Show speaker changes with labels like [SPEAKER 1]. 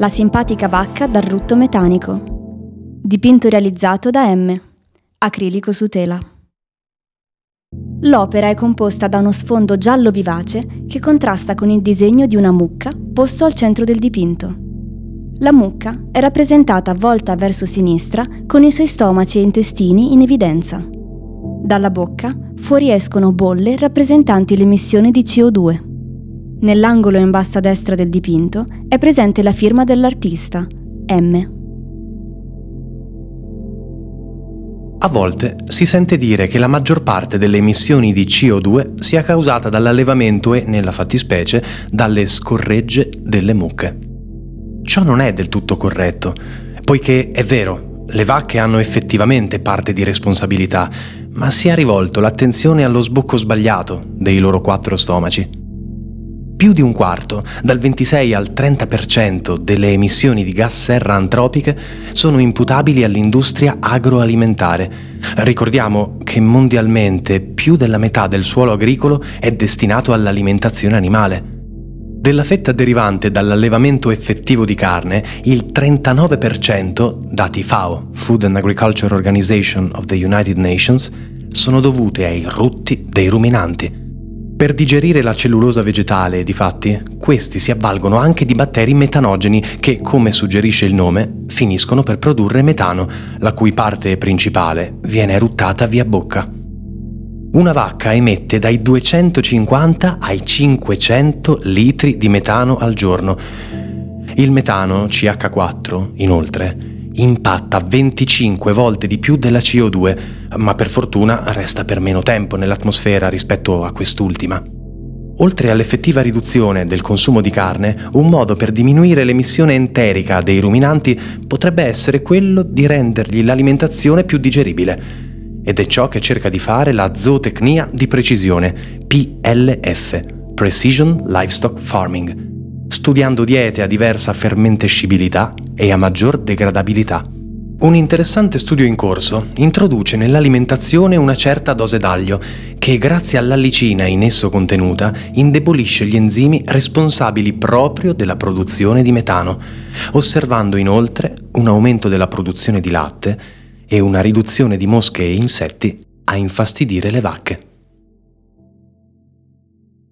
[SPEAKER 1] La simpatica vacca dal rutto metanico. Dipinto realizzato da M. Acrilico su tela. L'opera è composta da uno sfondo giallo vivace che contrasta con il disegno di una mucca posto al centro del dipinto. La mucca è rappresentata volta verso sinistra con i suoi stomaci e intestini in evidenza. Dalla bocca fuoriescono bolle rappresentanti l'emissione di CO2. Nell'angolo in basso a destra del dipinto è presente la firma dell'artista, M.
[SPEAKER 2] A volte si sente dire che la maggior parte delle emissioni di CO2 sia causata dall'allevamento e, nella fattispecie, dalle scorregge delle mucche. Ciò non è del tutto corretto, poiché è vero, le vacche hanno effettivamente parte di responsabilità, ma si è rivolto l'attenzione allo sbocco sbagliato dei loro quattro stomaci più di un quarto, dal 26 al 30% delle emissioni di gas serra antropiche sono imputabili all'industria agroalimentare. Ricordiamo che mondialmente più della metà del suolo agricolo è destinato all'alimentazione animale. Della fetta derivante dall'allevamento effettivo di carne, il 39%, dati FAO, Food and Agriculture Organization of the United Nations, sono dovute ai rutti dei ruminanti. Per digerire la cellulosa vegetale, difatti, questi si avvalgono anche di batteri metanogeni che, come suggerisce il nome, finiscono per produrre metano, la cui parte principale viene eruttata via bocca. Una vacca emette dai 250 ai 500 litri di metano al giorno. Il metano, CH4, inoltre, impatta 25 volte di più della CO2, ma per fortuna resta per meno tempo nell'atmosfera rispetto a quest'ultima. Oltre all'effettiva riduzione del consumo di carne, un modo per diminuire l'emissione enterica dei ruminanti potrebbe essere quello di rendergli l'alimentazione più digeribile. Ed è ciò che cerca di fare la zootecnia di precisione, PLF, Precision Livestock Farming, studiando diete a diversa fermentescibilità e a maggior degradabilità. Un interessante studio in corso introduce nell'alimentazione una certa dose d'aglio che, grazie all'allicina in esso contenuta, indebolisce gli enzimi responsabili proprio della produzione di metano, osservando inoltre un aumento della produzione di latte e una riduzione di mosche e insetti a infastidire le vacche.